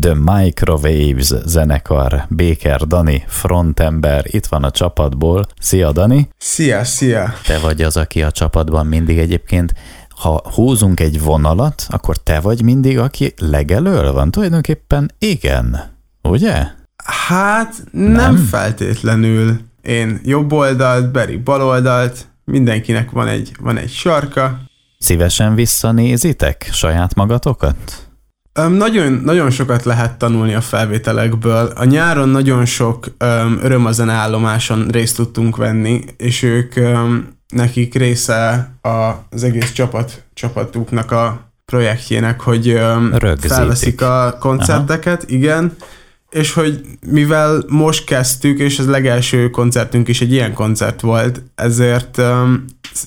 The Microwaves zenekar, Béker Dani, frontember, itt van a csapatból. Szia Dani! Szia, szia! Te vagy az, aki a csapatban mindig egyébként ha húzunk egy vonalat, akkor te vagy mindig, aki legelől van? Tulajdonképpen igen, ugye? Hát nem, nem feltétlenül. Én jobb oldalt, Beri bal oldalt, mindenkinek van egy, van egy sarka. Szívesen visszanézitek saját magatokat? Um, nagyon, nagyon sokat lehet tanulni a felvételekből. A nyáron nagyon sok um, öröm a állomáson részt tudtunk venni, és ők um, nekik része az egész csapat, csapatuknak a projektjének, hogy um, felveszik a koncerteket, Aha. igen, és hogy mivel most kezdtük, és ez legelső koncertünk is egy ilyen koncert volt, ezért um,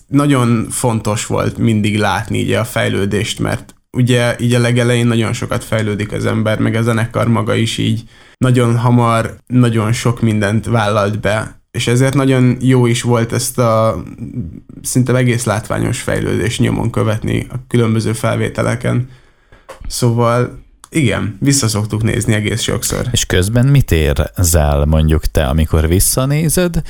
nagyon fontos volt mindig látni így a fejlődést, mert ugye így a legelején nagyon sokat fejlődik az ember, meg a zenekar maga is így nagyon hamar, nagyon sok mindent vállalt be, és ezért nagyon jó is volt ezt a szinte egész látványos fejlődést nyomon követni a különböző felvételeken. Szóval igen, visszaszoktuk nézni egész sokszor. És közben mit érzel mondjuk te, amikor visszanézed,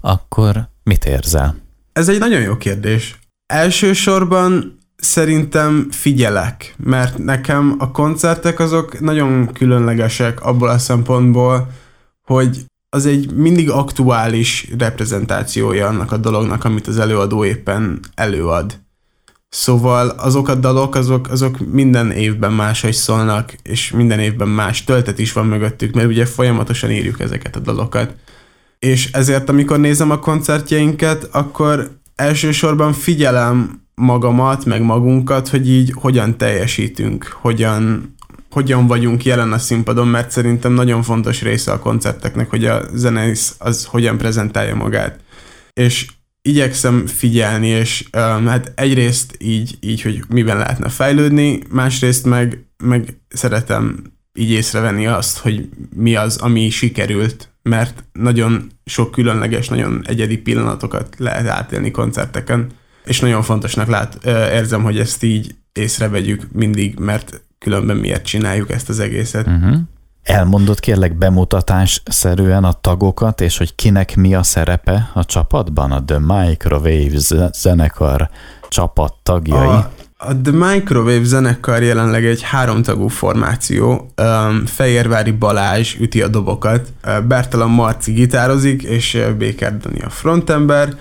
akkor mit érzel? Ez egy nagyon jó kérdés. Elsősorban szerintem figyelek, mert nekem a koncertek azok nagyon különlegesek abból a szempontból, hogy az egy mindig aktuális reprezentációja annak a dolognak, amit az előadó éppen előad. Szóval azok a dalok, azok, azok minden évben máshogy szólnak, és minden évben más töltet is van mögöttük, mert ugye folyamatosan írjuk ezeket a dalokat. És ezért, amikor nézem a koncertjeinket, akkor elsősorban figyelem magamat, meg magunkat, hogy így hogyan teljesítünk, hogyan, hogyan vagyunk jelen a színpadon, mert szerintem nagyon fontos része a koncerteknek, hogy a zenész az hogyan prezentálja magát. És igyekszem figyelni, és um, hát egyrészt így, így, hogy miben lehetne fejlődni, másrészt meg, meg szeretem így észrevenni azt, hogy mi az, ami sikerült, mert nagyon sok különleges, nagyon egyedi pillanatokat lehet átélni koncerteken, és nagyon fontosnak lát, érzem, hogy ezt így észrevegyük mindig, mert különben miért csináljuk ezt az egészet. Uh-huh. Elmondott kérlek bemutatás szerűen a tagokat, és hogy kinek mi a szerepe a csapatban, a The Microwaves zenekar csapat tagjai? A, a The Microwave zenekar jelenleg egy háromtagú formáció. Um, Fehérvári Balázs üti a dobokat, Bertalan Marci gitározik, és Béker Dani a frontember,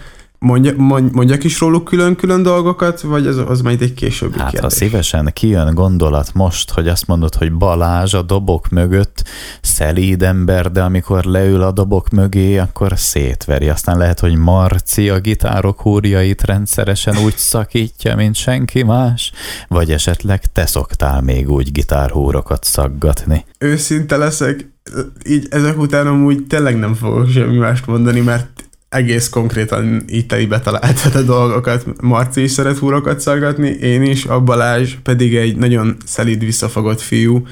Mondja, mond, mondjak is róluk külön-külön dolgokat, vagy az, az majd egy későbbi hát, kérdés? ha szívesen kijön gondolat most, hogy azt mondod, hogy Balázs a dobok mögött szelíd ember, de amikor leül a dobok mögé, akkor szétveri. Aztán lehet, hogy Marci a gitárok húrjait rendszeresen úgy szakítja, mint senki más, vagy esetleg te szoktál még úgy gitárhúrokat szaggatni. Őszinte leszek, így ezek után amúgy tényleg nem fogok semmi mást mondani, mert egész konkrétan így telibe találtad a dolgokat. Marci is szeret húrokat szargatni, én is, a Balázs pedig egy nagyon szelíd, visszafogott fiú,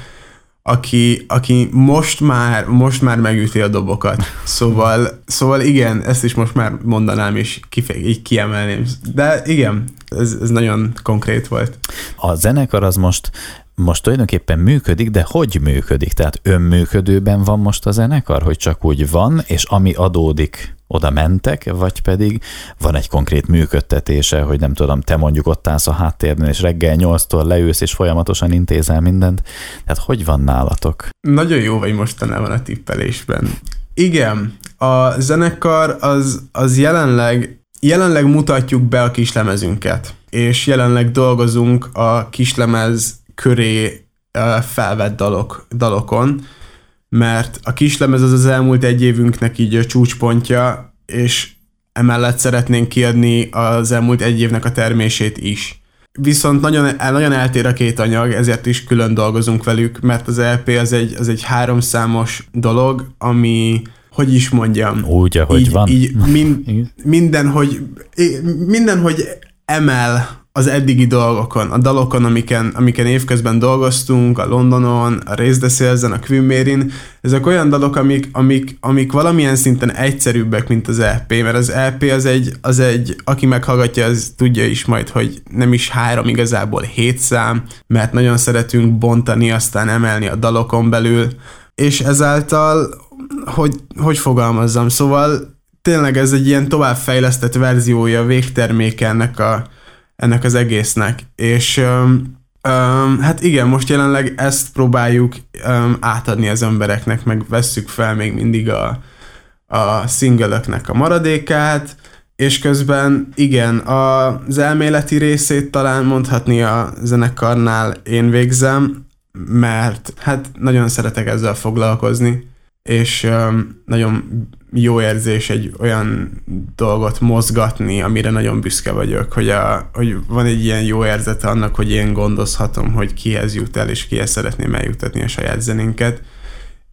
aki, aki most már, most már megüti a dobokat. Szóval, szóval igen, ezt is most már mondanám, és kife, így kiemelném. De igen, ez, ez nagyon konkrét volt. A zenekar az most most tulajdonképpen működik, de hogy működik? Tehát önműködőben van most a zenekar, hogy csak úgy van, és ami adódik, oda mentek, vagy pedig van egy konkrét működtetése, hogy nem tudom, te mondjuk ott állsz a háttérben, és reggel nyolctól leülsz, és folyamatosan intézel mindent. Tehát hogy van nálatok? Nagyon jó vagy mostanában a tippelésben. Igen, a zenekar az, az jelenleg, jelenleg mutatjuk be a kislemezünket, és jelenleg dolgozunk a kislemez köré felvett dalok, dalokon, mert a kislemez az az elmúlt egy évünknek így a csúcspontja, és emellett szeretnénk kiadni az elmúlt egy évnek a termését is. Viszont nagyon, nagyon eltér a két anyag, ezért is külön dolgozunk velük, mert az LP az egy, az egy háromszámos dolog, ami, hogy is mondjam, úgy, ahogy így, van. Így min, minden, hogy, minden, hogy emel az eddigi dolgokon, a dalokon, amiken, amiken évközben dolgoztunk, a Londonon, a Race the Sales-en, a Quimmerin, ezek olyan dalok, amik, amik, amik valamilyen szinten egyszerűbbek, mint az EP, mert az EP az egy, az egy, aki meghallgatja, az tudja is majd, hogy nem is három, igazából hét szám, mert nagyon szeretünk bontani, aztán emelni a dalokon belül, és ezáltal, hogy, hogy fogalmazzam, szóval tényleg ez egy ilyen továbbfejlesztett verziója, végterméke ennek, a, ennek az egésznek. És um, um, hát igen, most jelenleg ezt próbáljuk um, átadni az embereknek, meg vesszük fel még mindig a, a szingölöknek a maradékát, és közben igen, az elméleti részét talán mondhatni a zenekarnál én végzem, mert hát nagyon szeretek ezzel foglalkozni, és um, nagyon jó érzés egy olyan dolgot mozgatni, amire nagyon büszke vagyok, hogy, a, hogy van egy ilyen jó érzete annak, hogy én gondozhatom, hogy kihez jut el, és kihez szeretném eljutatni a saját zenénket.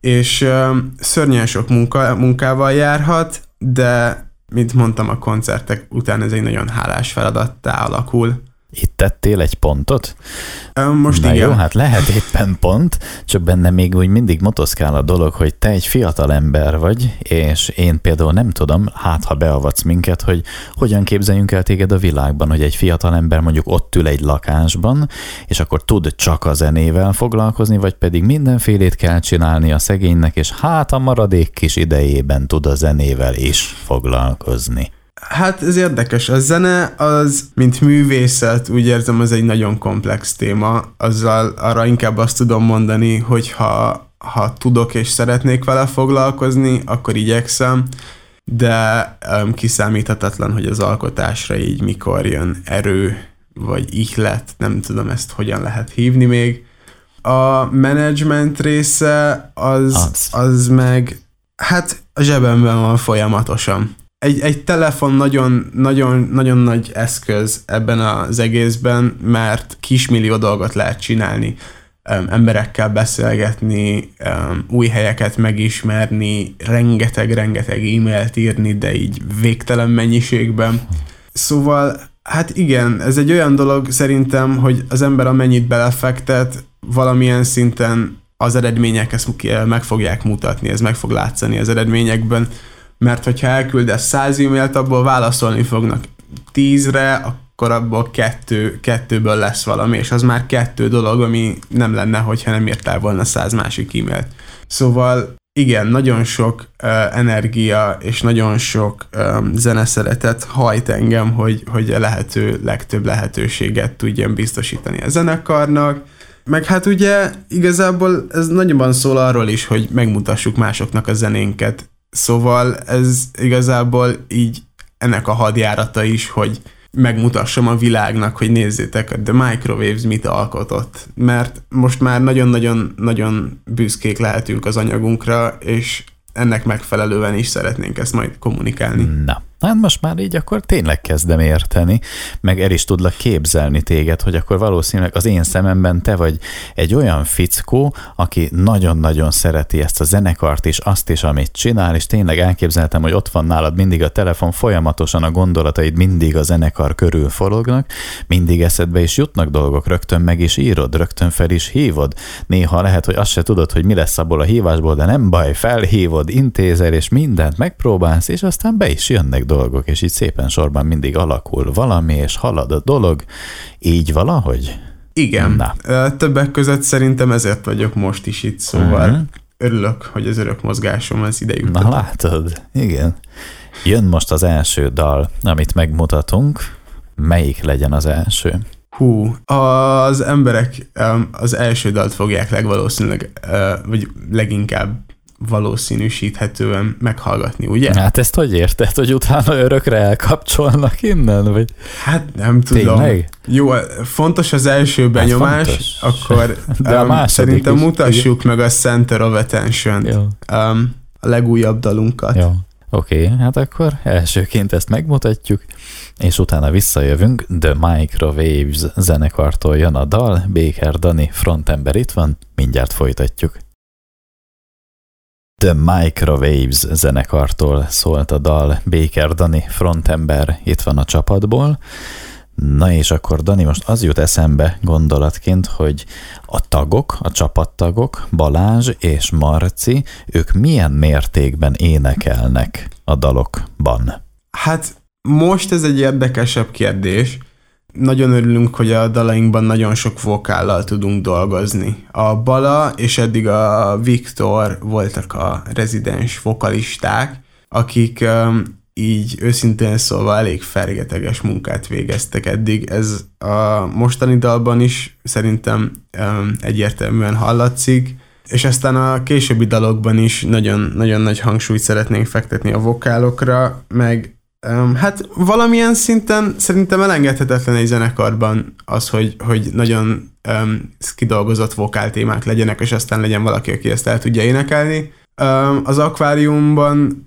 És um, szörnyen sok munka, munkával járhat, de mint mondtam, a koncertek után ez egy nagyon hálás feladattá alakul. Itt tettél egy pontot? Most Na igen. jó, hát lehet éppen pont, csak benne még úgy mindig motoszkál a dolog, hogy te egy fiatal ember vagy, és én például nem tudom, hát ha beavatsz minket, hogy hogyan képzeljünk el téged a világban, hogy egy fiatal ember mondjuk ott ül egy lakásban, és akkor tud csak a zenével foglalkozni, vagy pedig mindenfélét kell csinálni a szegénynek, és hát a maradék kis idejében tud a zenével is foglalkozni. Hát ez érdekes. A zene az, mint művészet, úgy érzem, az egy nagyon komplex téma. Azzal arra inkább azt tudom mondani, hogy ha, ha tudok és szeretnék vele foglalkozni, akkor igyekszem, de um, kiszámíthatatlan, hogy az alkotásra így mikor jön erő, vagy ihlet, nem tudom ezt hogyan lehet hívni még. A management része az, Az. az meg, hát a zsebemben van folyamatosan egy, egy telefon nagyon, nagyon, nagyon nagy eszköz ebben az egészben, mert kismillió dolgot lehet csinálni, emberekkel beszélgetni, új helyeket megismerni, rengeteg-rengeteg e-mailt írni, de így végtelen mennyiségben. Szóval, hát igen, ez egy olyan dolog szerintem, hogy az ember amennyit belefektet, valamilyen szinten az eredmények ezt meg fogják mutatni, ez meg fog látszani az eredményekben, mert hogyha elküldesz száz e-mailt, abból válaszolni fognak tízre, akkor abból kettő, kettőből lesz valami, és az már kettő dolog, ami nem lenne, hogyha nem írtál volna száz másik e-mailt. Szóval igen, nagyon sok uh, energia és nagyon sok um, zeneszeretet hajt engem, hogy, hogy a lehető legtöbb lehetőséget tudjam biztosítani a zenekarnak, meg hát ugye igazából ez nagyobban szól arról is, hogy megmutassuk másoknak a zenénket, Szóval ez igazából így ennek a hadjárata is, hogy megmutassam a világnak, hogy nézzétek, a The Microwaves mit alkotott. Mert most már nagyon-nagyon-nagyon büszkék lehetünk az anyagunkra, és ennek megfelelően is szeretnénk ezt majd kommunikálni. Na, hát most már így akkor tényleg kezdem érteni, meg el is tudlak képzelni téged, hogy akkor valószínűleg az én szememben te vagy egy olyan fickó, aki nagyon-nagyon szereti ezt a zenekart is, azt is, amit csinál, és tényleg elképzeltem, hogy ott van nálad mindig a telefon, folyamatosan a gondolataid mindig a zenekar körül forognak, mindig eszedbe is jutnak dolgok, rögtön meg is írod, rögtön fel is hívod. Néha lehet, hogy azt se tudod, hogy mi lesz abból a hívásból, de nem baj, felhívod, intézel, és mindent megpróbálsz, és aztán be is jönnek dolgok, és így szépen sorban mindig alakul valami, és halad a dolog. Így valahogy? Igen. Na. Többek között szerintem ezért vagyok most is itt, szóval uh-huh. örülök, hogy az örök mozgásom az ide Na látod, igen. Jön most az első dal, amit megmutatunk. Melyik legyen az első? Hú, az emberek em, az első dalt fogják legvalószínűleg, vagy leginkább valószínűsíthetően meghallgatni, ugye? Hát ezt hogy érted, hogy utána örökre elkapcsolnak innen? Vagy? Hát nem tudom. Tényleg? Jó, fontos az első benyomás, fontos. akkor De a második szerintem is, mutassuk meg a Center of Attention, Jó. um, a legújabb dalunkat. Jó. Oké, okay, hát akkor elsőként ezt megmutatjuk, és utána visszajövünk. The Microwaves zenekartól jön a dal, Baker Dani frontember itt van, mindjárt folytatjuk. The Microwaves zenekartól szólt a dal, Baker Dani frontember itt van a csapatból. Na és akkor Dani, most az jut eszembe gondolatként, hogy a tagok, a csapattagok, Balázs és Marci, ők milyen mértékben énekelnek a dalokban? Hát most ez egy érdekesebb kérdés. Nagyon örülünk, hogy a dalainkban nagyon sok vokállal tudunk dolgozni. A Bala és eddig a Viktor voltak a rezidens vokalisták, akik így őszintén szólva elég fergeteges munkát végeztek eddig. Ez a mostani dalban is szerintem egyértelműen hallatszik, és aztán a későbbi dalokban is nagyon, nagyon nagy hangsúlyt szeretnénk fektetni a vokálokra, meg um, hát valamilyen szinten szerintem elengedhetetlen egy zenekarban az, hogy, hogy nagyon um, kidolgozott vokáltémák legyenek, és aztán legyen valaki, aki ezt el tudja énekelni az akváriumban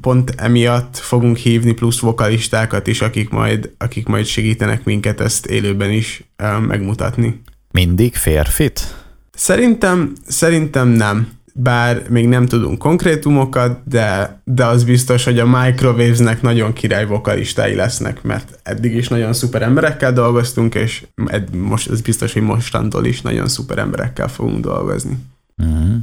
pont emiatt fogunk hívni plusz vokalistákat is, akik majd, akik majd segítenek minket ezt élőben is megmutatni. Mindig férfit? Szerintem, szerintem nem. Bár még nem tudunk konkrétumokat, de, de az biztos, hogy a Microwavesnek nagyon király vokalistái lesznek, mert eddig is nagyon szuper emberekkel dolgoztunk, és most ez biztos, hogy mostantól is nagyon szuper emberekkel fogunk dolgozni. Mm.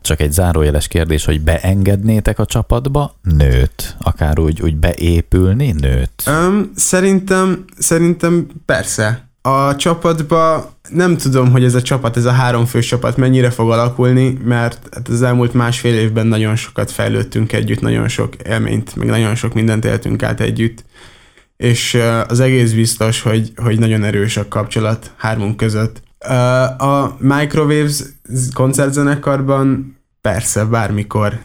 Csak egy zárójeles kérdés, hogy beengednétek a csapatba nőt? Akár úgy, úgy beépülni nőt? Um, szerintem, szerintem persze. A csapatba nem tudom, hogy ez a csapat, ez a háromfős csapat mennyire fog alakulni, mert hát az elmúlt másfél évben nagyon sokat fejlődtünk együtt, nagyon sok élményt, meg nagyon sok mindent éltünk át együtt, és az egész biztos, hogy, hogy nagyon erős a kapcsolat hármunk között. A Microwaves koncertzenekarban persze, bármikor.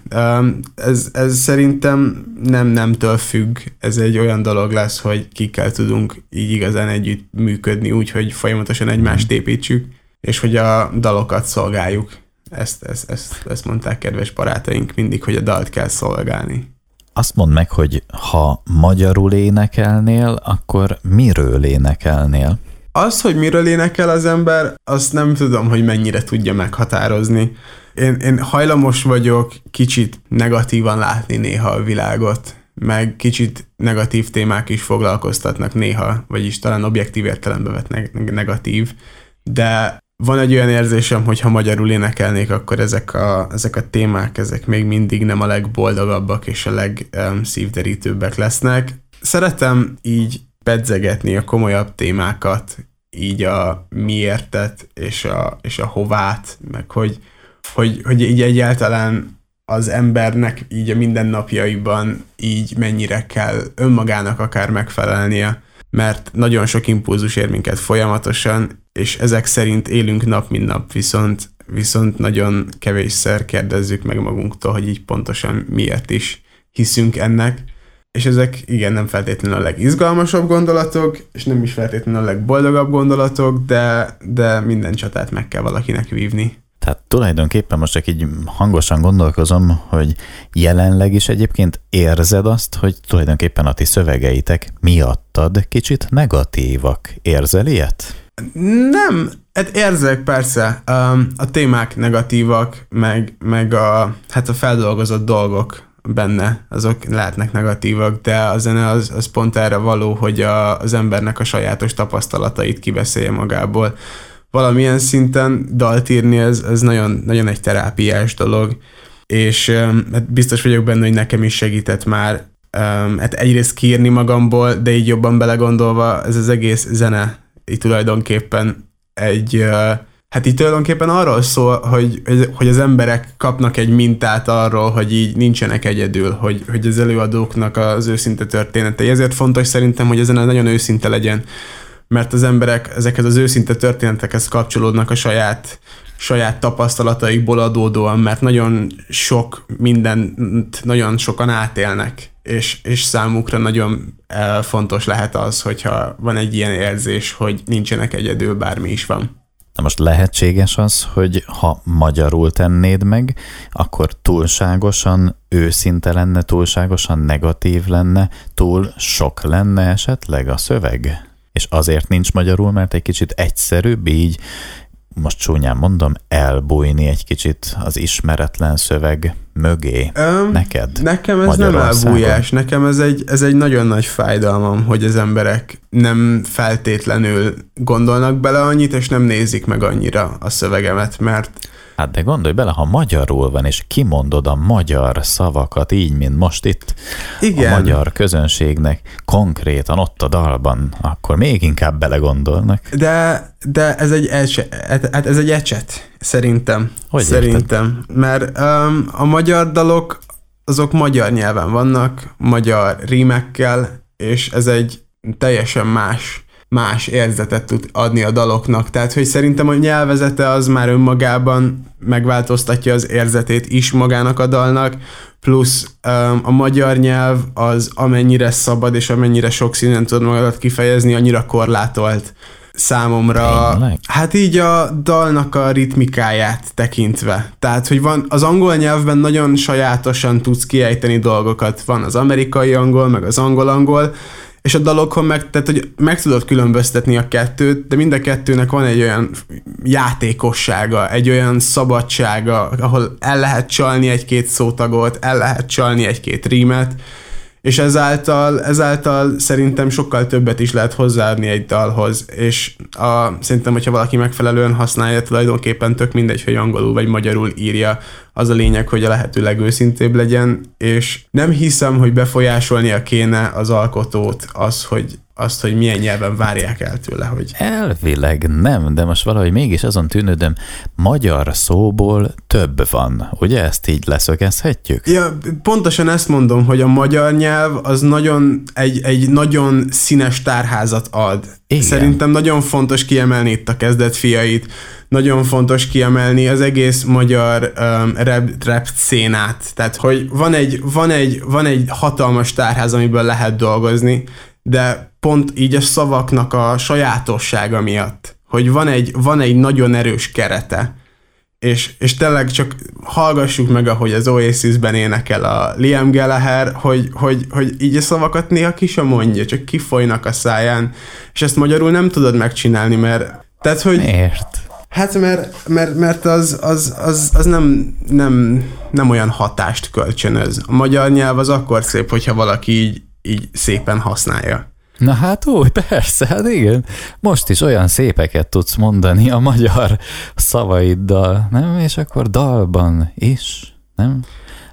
Ez, ez szerintem nem nemtől függ. Ez egy olyan dolog lesz, hogy kikkel tudunk így igazán együtt működni, úgy, hogy folyamatosan egymást mhm. építsük, és hogy a dalokat szolgáljuk. Ezt, ezt, ezt, ezt mondták kedves barátaink mindig, hogy a dalt kell szolgálni. Azt mondd meg, hogy ha magyarul énekelnél, akkor miről énekelnél? Az, hogy miről énekel az ember, azt nem tudom, hogy mennyire tudja meghatározni. Én, én hajlamos vagyok kicsit negatívan látni néha a világot, meg kicsit negatív témák is foglalkoztatnak néha, vagyis talán objektív értelembe vett negatív, de van egy olyan érzésem, hogy ha magyarul énekelnék, akkor ezek a, ezek a témák, ezek még mindig nem a legboldogabbak és a legszívderítőbbek lesznek. Szeretem így pedzegetni a komolyabb témákat, így a miértet és a, és a hovát, meg hogy, hogy, hogy így egyáltalán az embernek így a mindennapjaiban így mennyire kell önmagának akár megfelelnie, mert nagyon sok impulzus ér minket folyamatosan, és ezek szerint élünk nap, mint nap, viszont, viszont nagyon kevésszer kérdezzük meg magunktól, hogy így pontosan miért is hiszünk ennek, és ezek igen nem feltétlenül a legizgalmasabb gondolatok, és nem is feltétlenül a legboldogabb gondolatok, de, de minden csatát meg kell valakinek vívni. Tehát tulajdonképpen most csak így hangosan gondolkozom, hogy jelenleg is egyébként érzed azt, hogy tulajdonképpen a ti szövegeitek miattad kicsit negatívak. Érzel ilyet? Nem, hát érzek persze. A témák negatívak, meg, meg a, hát a feldolgozott dolgok benne, azok lehetnek negatívak, de a zene az, az pont erre való, hogy a, az embernek a sajátos tapasztalatait kibeszélje magából. Valamilyen szinten dalt írni, ez, ez nagyon, nagyon egy terápiás dolog, és hát biztos vagyok benne, hogy nekem is segített már hát egyrészt kiírni magamból, de így jobban belegondolva ez az egész zene így tulajdonképpen egy Hát itt tulajdonképpen arról szól, hogy, hogy az emberek kapnak egy mintát arról, hogy így nincsenek egyedül, hogy, hogy az előadóknak az őszinte történetei. Ezért fontos szerintem, hogy ezen nagyon őszinte legyen, mert az emberek ezekhez az őszinte történetekhez kapcsolódnak a saját, saját tapasztalataikból adódóan, mert nagyon sok mindent nagyon sokan átélnek, és, és számukra nagyon eh, fontos lehet az, hogyha van egy ilyen érzés, hogy nincsenek egyedül, bármi is van. Na most lehetséges az, hogy ha magyarul tennéd meg, akkor túlságosan őszinte lenne, túlságosan negatív lenne, túl sok lenne esetleg a szöveg? És azért nincs magyarul, mert egy kicsit egyszerűbb így most csúnyán mondom, elbújni egy kicsit az ismeretlen szöveg mögé? Öm, Neked? Nekem ez nem elbújás, nekem ez egy, ez egy nagyon nagy fájdalmam, hogy az emberek nem feltétlenül gondolnak bele annyit, és nem nézik meg annyira a szövegemet, mert Hát de gondolj bele, ha magyarul van, és kimondod a magyar szavakat így, mint most itt igen, a magyar közönségnek konkrétan ott a dalban, akkor még inkább belegondolnak. de, de ez egy, ecse, hát ez egy ecset, szerintem. Hogy szerintem. Mert um, a magyar dalok, azok magyar nyelven vannak, magyar rímekkel, és ez egy teljesen más más érzetet tud adni a daloknak. Tehát, hogy szerintem a nyelvezete az már önmagában megváltoztatja az érzetét is magának a dalnak, plusz um, a magyar nyelv az amennyire szabad és amennyire sok színen tud magadat kifejezni, annyira korlátolt számomra. Tényleg? Hát így a dalnak a ritmikáját tekintve. Tehát, hogy van az angol nyelvben nagyon sajátosan tudsz kiejteni dolgokat. Van az amerikai angol, meg az angol-angol, és a dalokon meg, tehát, hogy meg tudod különböztetni a kettőt, de mind a kettőnek van egy olyan játékossága, egy olyan szabadsága, ahol el lehet csalni egy-két szótagot, el lehet csalni egy-két rímet, és ezáltal, ezáltal szerintem sokkal többet is lehet hozzáadni egy dalhoz, és a, szerintem, hogyha valaki megfelelően használja, tulajdonképpen tök mindegy, hogy angolul vagy magyarul írja, az a lényeg, hogy a lehető legőszintébb legyen, és nem hiszem, hogy befolyásolnia kéne az alkotót az, hogy azt, hogy milyen nyelven várják el tőle, hogy... Elvileg nem, de most valahogy mégis azon tűnődöm, magyar szóból több van. Ugye ezt így leszögezhetjük? Ja, pontosan ezt mondom, hogy a magyar nyelv az nagyon, egy, egy nagyon színes tárházat ad. Igen. Szerintem nagyon fontos kiemelni itt a kezdet fiait, nagyon fontos kiemelni az egész magyar um, rap, rap szénát. Tehát, hogy van egy, van, egy, van egy hatalmas tárház, amiből lehet dolgozni, de pont így a szavaknak a sajátossága miatt, hogy van egy, van egy nagyon erős kerete, és, és tényleg csak hallgassuk meg, ahogy az Oasis-ben énekel a Liam Gallagher, hogy, hogy, hogy így a szavakat néha ki sem mondja, csak kifolynak a száján, és ezt magyarul nem tudod megcsinálni, mert tehát, hogy... Miért? Hát mert, mert, mert az, az, az, az nem, nem, nem olyan hatást kölcsönöz. A magyar nyelv az akkor szép, hogyha valaki így, így szépen használja. Na hát úgy, persze, hát igen. Most is olyan szépeket tudsz mondani a magyar szavaiddal, nem? És akkor dalban is, nem?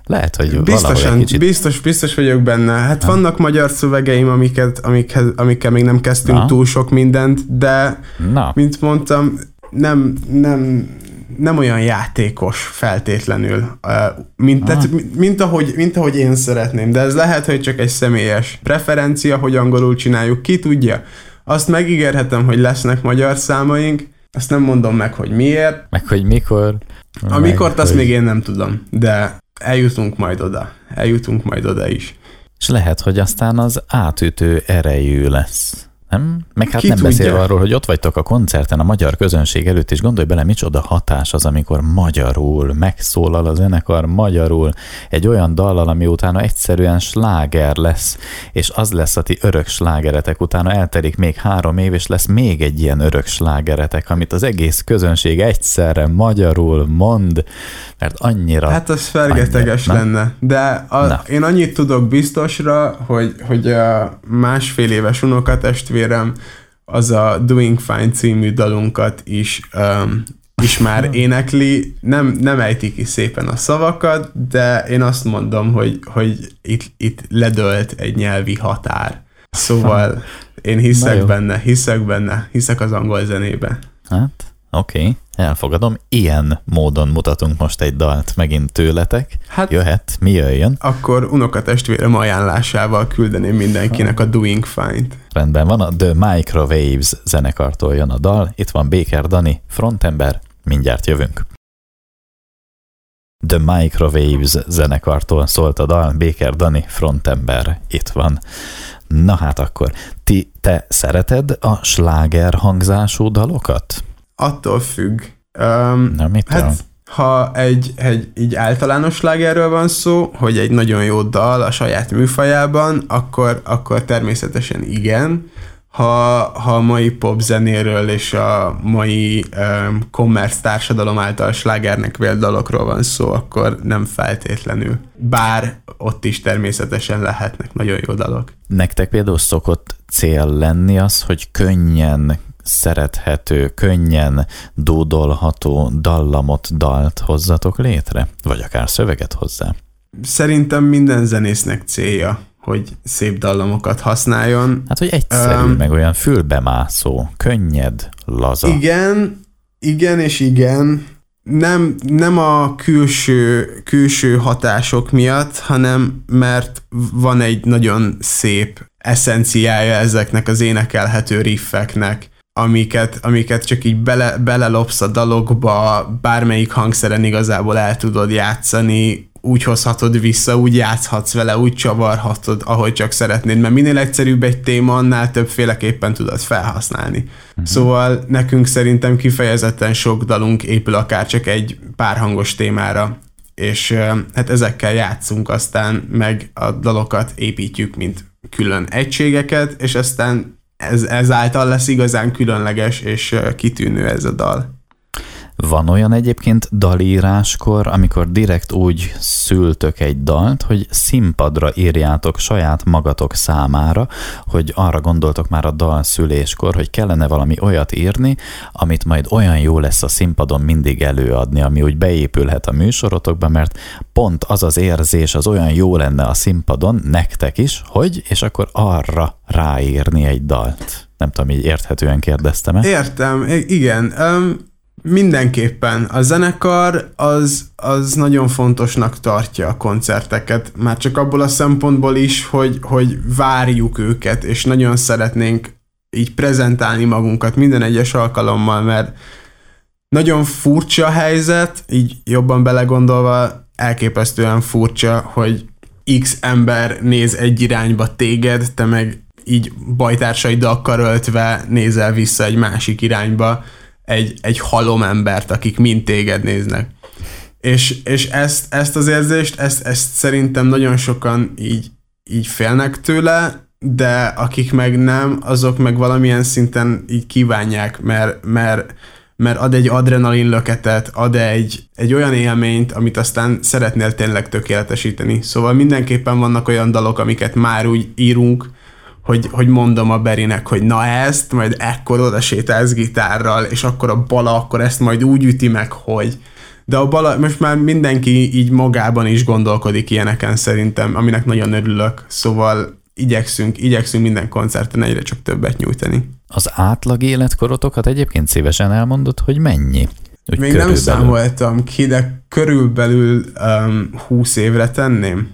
Lehet, hogy Biztosan, kicsit... biztos, biztos vagyok benne. Hát ha. vannak magyar szövegeim, amiket, amikhez, amikkel még nem kezdtünk Na. túl sok mindent, de Na. mint mondtam, nem, nem, nem olyan játékos feltétlenül, mint, tehát, mint, ahogy, mint ahogy én szeretném, de ez lehet, hogy csak egy személyes preferencia, hogy angolul csináljuk, ki tudja. Azt megígérhetem, hogy lesznek magyar számaink, azt nem mondom meg, hogy miért. Meg hogy mikor. Amikor azt hogy... még én nem tudom, de eljutunk majd oda. Eljutunk majd oda is. És lehet, hogy aztán az átütő erejű lesz. Nem? Meg hát Ki nem tudja? beszélve arról, hogy ott vagytok a koncerten a magyar közönség előtt, és gondolj bele, micsoda hatás az, amikor magyarul megszólal a zenekar magyarul egy olyan dallal, ami utána egyszerűen sláger lesz, és az lesz a ti örök slágeretek, utána elterik még három év, és lesz még egy ilyen örök slágeretek, amit az egész közönség egyszerre magyarul mond, mert annyira... Hát az fergeteges annyira, lenne, de a, én annyit tudok biztosra, hogy, hogy a másfél éves unokatestvérem az a Doing Fine című dalunkat is um, is már énekli, nem, nem ejti ki szépen a szavakat, de én azt mondom, hogy, hogy itt, itt ledölt egy nyelvi határ. Szóval én hiszek benne, hiszek benne, hiszek az angol zenébe. Hát, oké, okay, elfogadom. Ilyen módon mutatunk most egy dalt megint tőletek. Hát, Jöhet, mi jöjjön? Akkor unokatestvérem ajánlásával küldeném mindenkinek a Doing Fine-t. Rendben van, a The Microwaves zenekartól jön a dal. Itt van Baker Dani, frontember, mindjárt jövünk. The Microwaves zenekartól szólt a dal, Baker Dani, frontember, itt van. Na hát akkor, ti, te szereted a sláger hangzású dalokat? Attól függ. Um, Na, mit hát, ha egy, egy így általános slágerről van szó, hogy egy nagyon jó dal a saját műfajában, akkor, akkor természetesen igen. ha, ha a mai pop zenéről és a mai um, commerce társadalom által slágernek vélt dalokról van szó, akkor nem feltétlenül. Bár ott is természetesen lehetnek nagyon jó dalok. Nektek például szokott cél lenni az, hogy könnyen szerethető, könnyen dúdolható dallamot, dalt hozzatok létre? Vagy akár szöveget hozzá? Szerintem minden zenésznek célja, hogy szép dallamokat használjon. Hát, hogy egyszerű, um, meg olyan fülbemászó, könnyed, laza. Igen, igen és igen. Nem, nem a külső, külső hatások miatt, hanem mert van egy nagyon szép eszenciája ezeknek az énekelhető riffeknek amiket, amiket csak így bele, belelopsz a dalokba, bármelyik hangszeren igazából el tudod játszani, úgy hozhatod vissza, úgy játszhatsz vele, úgy csavarhatod, ahogy csak szeretnéd, mert minél egyszerűbb egy téma, annál többféleképpen tudod felhasználni. Uh-huh. Szóval nekünk szerintem kifejezetten sok dalunk épül akár csak egy párhangos témára, és hát ezekkel játszunk aztán, meg a dalokat építjük, mint külön egységeket, és aztán ez, ezáltal lesz igazán különleges és kitűnő ez a dal. Van olyan egyébként dalíráskor, amikor direkt úgy szültök egy dalt, hogy színpadra írjátok saját magatok számára, hogy arra gondoltok már a dal szüléskor, hogy kellene valami olyat írni, amit majd olyan jó lesz a színpadon mindig előadni, ami úgy beépülhet a műsorotokba, mert pont az az érzés az olyan jó lenne a színpadon, nektek is, hogy, és akkor arra ráírni egy dalt. Nem tudom, így érthetően kérdeztem-e? Értem, igen. Um, Mindenképpen. A zenekar az, az nagyon fontosnak tartja a koncerteket, már csak abból a szempontból is, hogy, hogy várjuk őket, és nagyon szeretnénk így prezentálni magunkat minden egyes alkalommal, mert nagyon furcsa a helyzet, így jobban belegondolva elképesztően furcsa, hogy x ember néz egy irányba téged, te meg így bajtársaiddal karöltve nézel vissza egy másik irányba, egy, egy halom embert, akik mind téged néznek. És, és ezt, ezt az érzést, ezt, ezt szerintem nagyon sokan így, így félnek tőle, de akik meg nem, azok meg valamilyen szinten így kívánják, mert, mert, mert ad egy adrenalin löketet, ad egy, egy olyan élményt, amit aztán szeretnél tényleg tökéletesíteni. Szóval mindenképpen vannak olyan dalok, amiket már úgy írunk, hogy, hogy mondom a Berinek, hogy na ezt, majd ekkor oda sétálsz gitárral, és akkor a bala, akkor ezt majd úgy üti meg, hogy de a bala, most már mindenki így magában is gondolkodik ilyeneken szerintem, aminek nagyon örülök, szóval igyekszünk, igyekszünk minden koncerten egyre csak többet nyújtani. Az átlag életkorotokat egyébként szívesen elmondod, hogy mennyi? Úgy Még körülbelül. nem számoltam ki, de körülbelül um, 20 évre tenném.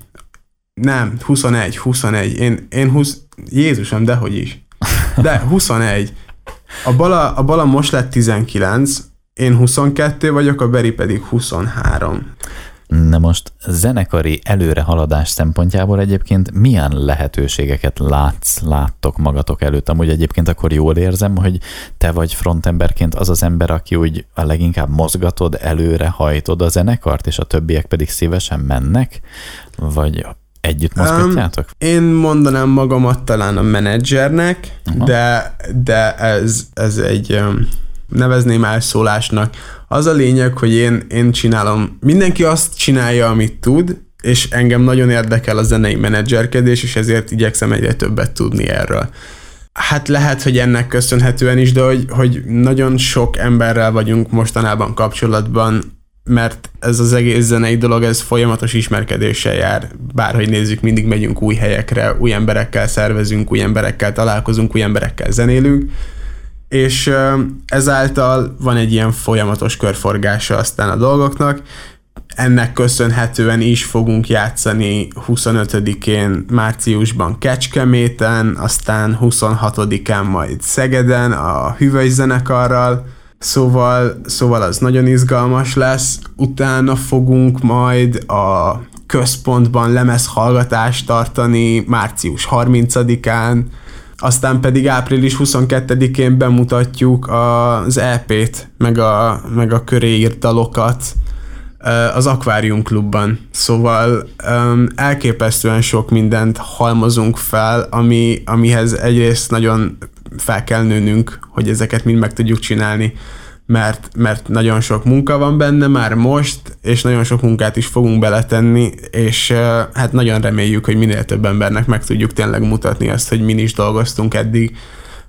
Nem, 21, 21. Én, én 20, Jézusom, dehogy is. De 21. A Bala, a Bala most lett 19, én 22 vagyok, a Beri pedig 23. Na most zenekari előrehaladás szempontjából egyébként milyen lehetőségeket látsz, láttok magatok előtt? Amúgy egyébként akkor jól érzem, hogy te vagy frontemberként az az ember, aki úgy a leginkább mozgatod, előre hajtod a zenekart, és a többiek pedig szívesen mennek? Vagy Együtt mozgatjátok? Um, én mondanám magamat talán a menedzsernek, uh-huh. de, de ez, ez egy, um, nevezném elszólásnak. Az a lényeg, hogy én, én csinálom, mindenki azt csinálja, amit tud, és engem nagyon érdekel a zenei menedzserkedés, és ezért igyekszem egyre többet tudni erről. Hát lehet, hogy ennek köszönhetően is, de hogy, hogy nagyon sok emberrel vagyunk mostanában kapcsolatban, mert ez az egész zenei dolog, ez folyamatos ismerkedéssel jár. Bárhogy nézzük, mindig megyünk új helyekre, új emberekkel szervezünk, új emberekkel találkozunk, új emberekkel zenélünk, és ezáltal van egy ilyen folyamatos körforgása aztán a dolgoknak. Ennek köszönhetően is fogunk játszani 25-én márciusban Kecskeméten, aztán 26-án majd Szegeden a Hüvely zenekarral, Szóval, szóval az nagyon izgalmas lesz. Utána fogunk majd a központban lemezhallgatást tartani március 30-án, aztán pedig április 22-én bemutatjuk az EP-t, meg a, meg a köré írt dalokat az Aquarium Klubban. Szóval um, elképesztően sok mindent halmozunk fel, ami, amihez egyrészt nagyon fel kell nőnünk, hogy ezeket mind meg tudjuk csinálni, mert, mert nagyon sok munka van benne már most, és nagyon sok munkát is fogunk beletenni, és hát nagyon reméljük, hogy minél több embernek meg tudjuk tényleg mutatni azt, hogy min is dolgoztunk eddig,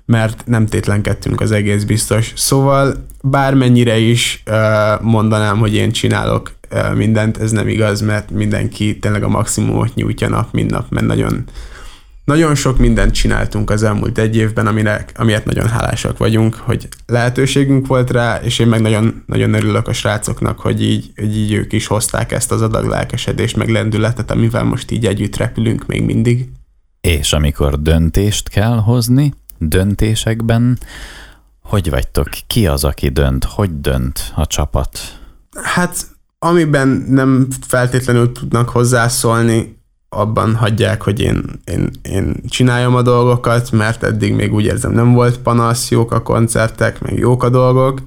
mert nem tétlenkedtünk az egész biztos. Szóval bármennyire is mondanám, hogy én csinálok mindent, ez nem igaz, mert mindenki tényleg a maximumot nyújtja nap, mint nap, mert nagyon, nagyon sok mindent csináltunk az elmúlt egy évben, amire, amiért nagyon hálásak vagyunk, hogy lehetőségünk volt rá, és én meg nagyon, nagyon örülök a srácoknak, hogy így, hogy így ők is hozták ezt az adag lelkesedést, meg lendületet, amivel most így együtt repülünk még mindig. És amikor döntést kell hozni, döntésekben, hogy vagytok? Ki az, aki dönt? Hogy dönt a csapat? Hát, amiben nem feltétlenül tudnak hozzászólni, abban hagyják, hogy én, én, én csináljam a dolgokat, mert eddig még úgy érzem nem volt panasz, jók a koncertek, meg jók a dolgok.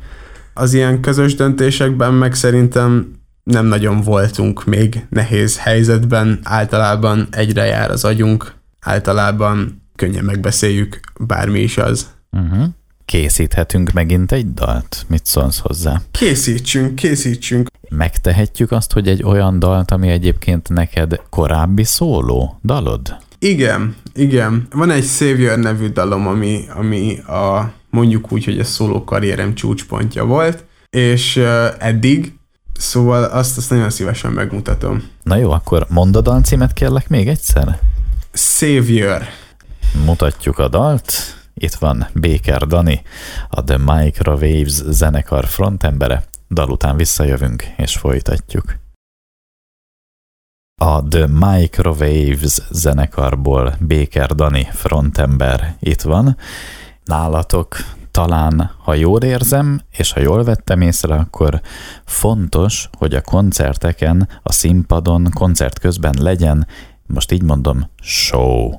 Az ilyen közös döntésekben meg szerintem nem nagyon voltunk még nehéz helyzetben, általában egyre jár az agyunk, általában könnyen megbeszéljük, bármi is az. Uh-huh. Készíthetünk megint egy dalt? Mit szólsz hozzá? Készítsünk, készítsünk. Megtehetjük azt, hogy egy olyan dalt, ami egyébként neked korábbi szóló dalod? Igen, igen. Van egy Savior nevű dalom, ami, ami a mondjuk úgy, hogy a szóló karrierem csúcspontja volt, és uh, eddig, szóval azt, azt nagyon szívesen megmutatom. Na jó, akkor mondd a dalcímet kérlek még egyszer. Savior. Mutatjuk a dalt. Itt van Baker Dani, a The Microwaves zenekar frontembere. Dal után visszajövünk és folytatjuk. A The Microwaves zenekarból Baker Dani frontember itt van. Nálatok talán, ha jól érzem, és ha jól vettem észre, akkor fontos, hogy a koncerteken, a színpadon, koncert közben legyen, most így mondom, show.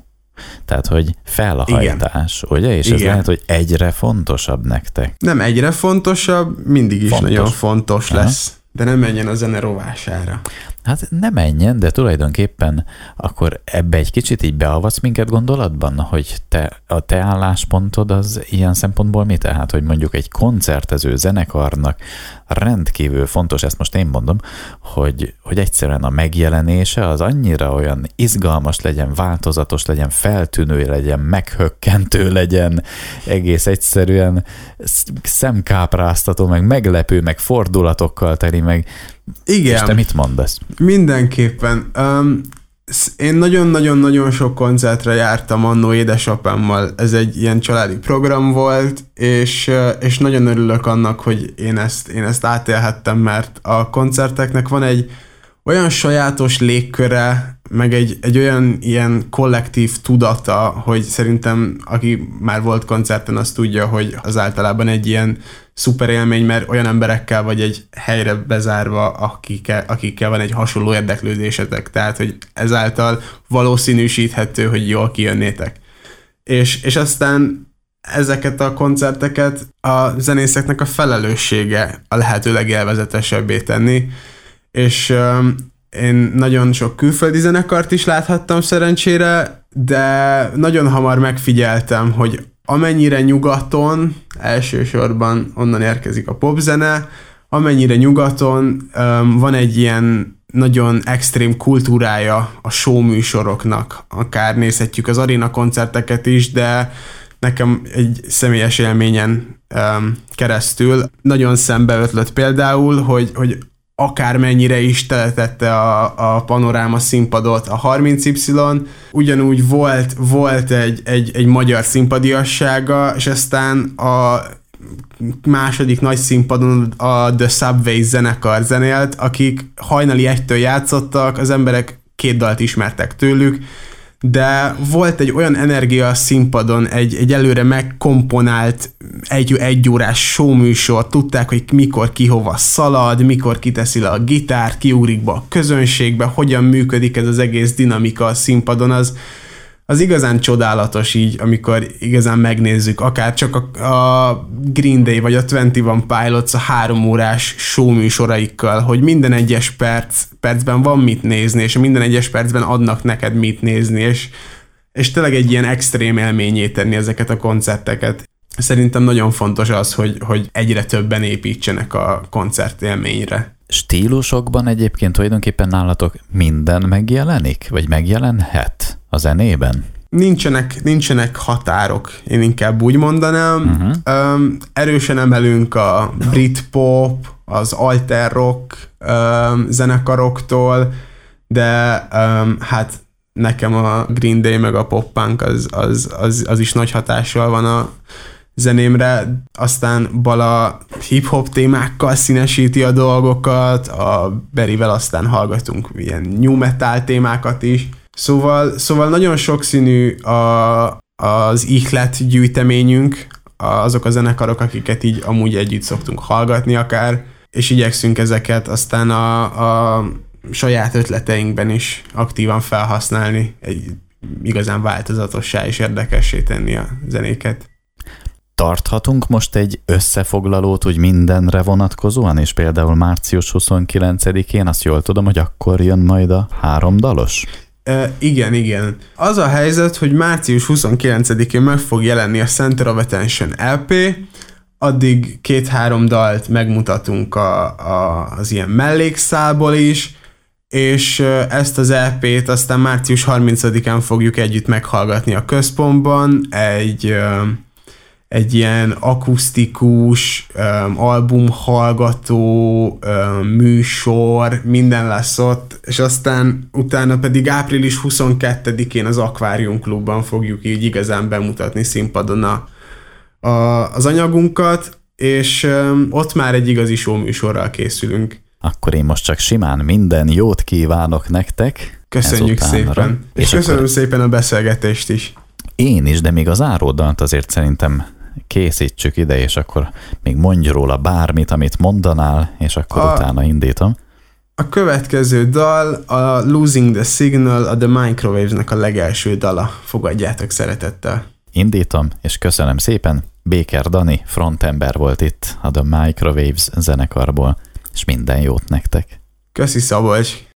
Tehát, hogy felhajtás, Igen. ugye? És Igen. ez lehet, hogy egyre fontosabb nektek. Nem egyre fontosabb, mindig is fontos. nagyon fontos Aha. lesz. De nem menjen a zene rovására. Hát ne menjen, de tulajdonképpen akkor ebbe egy kicsit így beavatsz minket gondolatban, hogy te, a te álláspontod az ilyen szempontból mi? Tehát, hogy mondjuk egy koncertező zenekarnak rendkívül fontos, ezt most én mondom, hogy, hogy egyszerűen a megjelenése az annyira olyan izgalmas legyen, változatos legyen, feltűnő legyen, meghökkentő legyen, egész egyszerűen szemkápráztató, meg meglepő, meg fordulatokkal teli, meg igen. És te mit mondasz? Mindenképpen. Um, én nagyon-nagyon-nagyon sok koncertre jártam annó édesapámmal, ez egy ilyen családi program volt, és, és nagyon örülök annak, hogy én ezt, én ezt átélhettem, mert a koncerteknek van egy olyan sajátos légköre, meg egy, egy olyan ilyen kollektív tudata, hogy szerintem aki már volt koncerten, az tudja, hogy az általában egy ilyen szuper élmény, mert olyan emberekkel vagy egy helyre bezárva, akikkel, akikkel van egy hasonló érdeklődésetek, tehát hogy ezáltal valószínűsíthető, hogy jól kijönnétek. És, és aztán ezeket a koncerteket a zenészeknek a felelőssége a lehető legélvezetesebbé tenni, és én nagyon sok külföldi zenekart is láthattam szerencsére, de nagyon hamar megfigyeltem, hogy amennyire nyugaton, elsősorban onnan érkezik a popzene, amennyire nyugaton um, van egy ilyen nagyon extrém kultúrája a show műsoroknak. Akár nézhetjük az arena koncerteket is, de nekem egy személyes élményen um, keresztül nagyon szembeötlött például, hogy, hogy akármennyire is teletette a, a panoráma színpadot a 30Y, ugyanúgy volt, volt egy, egy, egy magyar színpadiassága, és aztán a második nagy színpadon a The Subway zenekar zenélt, akik hajnali egytől játszottak, az emberek két dalt ismertek tőlük, de volt egy olyan energia a színpadon, egy, egy előre megkomponált egy, egy órás showműsor, tudták, hogy mikor ki hova szalad, mikor kiteszi le a gitárt, kiugrik be a közönségbe, hogyan működik ez az egész dinamika a színpadon, az, az igazán csodálatos így, amikor igazán megnézzük, akár csak a, a Green Day vagy a 21 Pilots a három órás show műsoraikkal, hogy minden egyes perc, percben van mit nézni, és minden egyes percben adnak neked mit nézni, és és tényleg egy ilyen extrém élményé tenni ezeket a koncerteket. Szerintem nagyon fontos az, hogy, hogy egyre többen építsenek a koncert élményre. Stílusokban egyébként tulajdonképpen nálatok minden megjelenik? Vagy megjelenhet a zenében? Nincsenek, nincsenek határok, én inkább úgy mondanám. Uh-huh. Um, erősen emelünk a britpop, az alter rock um, zenekaroktól, de um, hát nekem a Green Day meg a pop punk az, az, az, az is nagy hatással van a zenémre, aztán Bala hip-hop témákkal színesíti a dolgokat, a Berivel aztán hallgatunk ilyen new metal témákat is, Szóval, szóval nagyon sokszínű a, az ihlet gyűjteményünk, azok a zenekarok, akiket így amúgy együtt szoktunk hallgatni akár, és igyekszünk ezeket aztán a, a saját ötleteinkben is aktívan felhasználni, egy igazán változatossá és érdekessé tenni a zenéket. Tarthatunk most egy összefoglalót úgy mindenre vonatkozóan, és például március 29-én azt jól tudom, hogy akkor jön majd a három dalos? E, igen, igen. Az a helyzet, hogy március 29-én meg fog jelenni a Center of Attention LP, addig két-három dalt megmutatunk a, a, az ilyen mellékszálból is, és ezt az LP-t aztán március 30-án fogjuk együtt meghallgatni a központban, egy egy ilyen akusztikus, um, albumhallgató um, műsor, minden lesz ott, és aztán utána pedig április 22-én az Aquarium Klubban fogjuk így igazán bemutatni színpadon a, a, az anyagunkat, és um, ott már egy igazi show műsorral készülünk. Akkor én most csak simán minden jót kívánok nektek. Köszönjük szépen. És, és köszönöm akkor... szépen a beszélgetést is. Én is, de még az áródant azért szerintem készítsük ide, és akkor még mondj róla bármit, amit mondanál, és akkor a, utána indítom. A következő dal a Losing the Signal, a The Microwaves-nek a legelső dala. Fogadjátok szeretettel. Indítom, és köszönöm szépen. Béker Dani, frontember volt itt a The Microwaves zenekarból, és minden jót nektek. Köszi Szabolcs!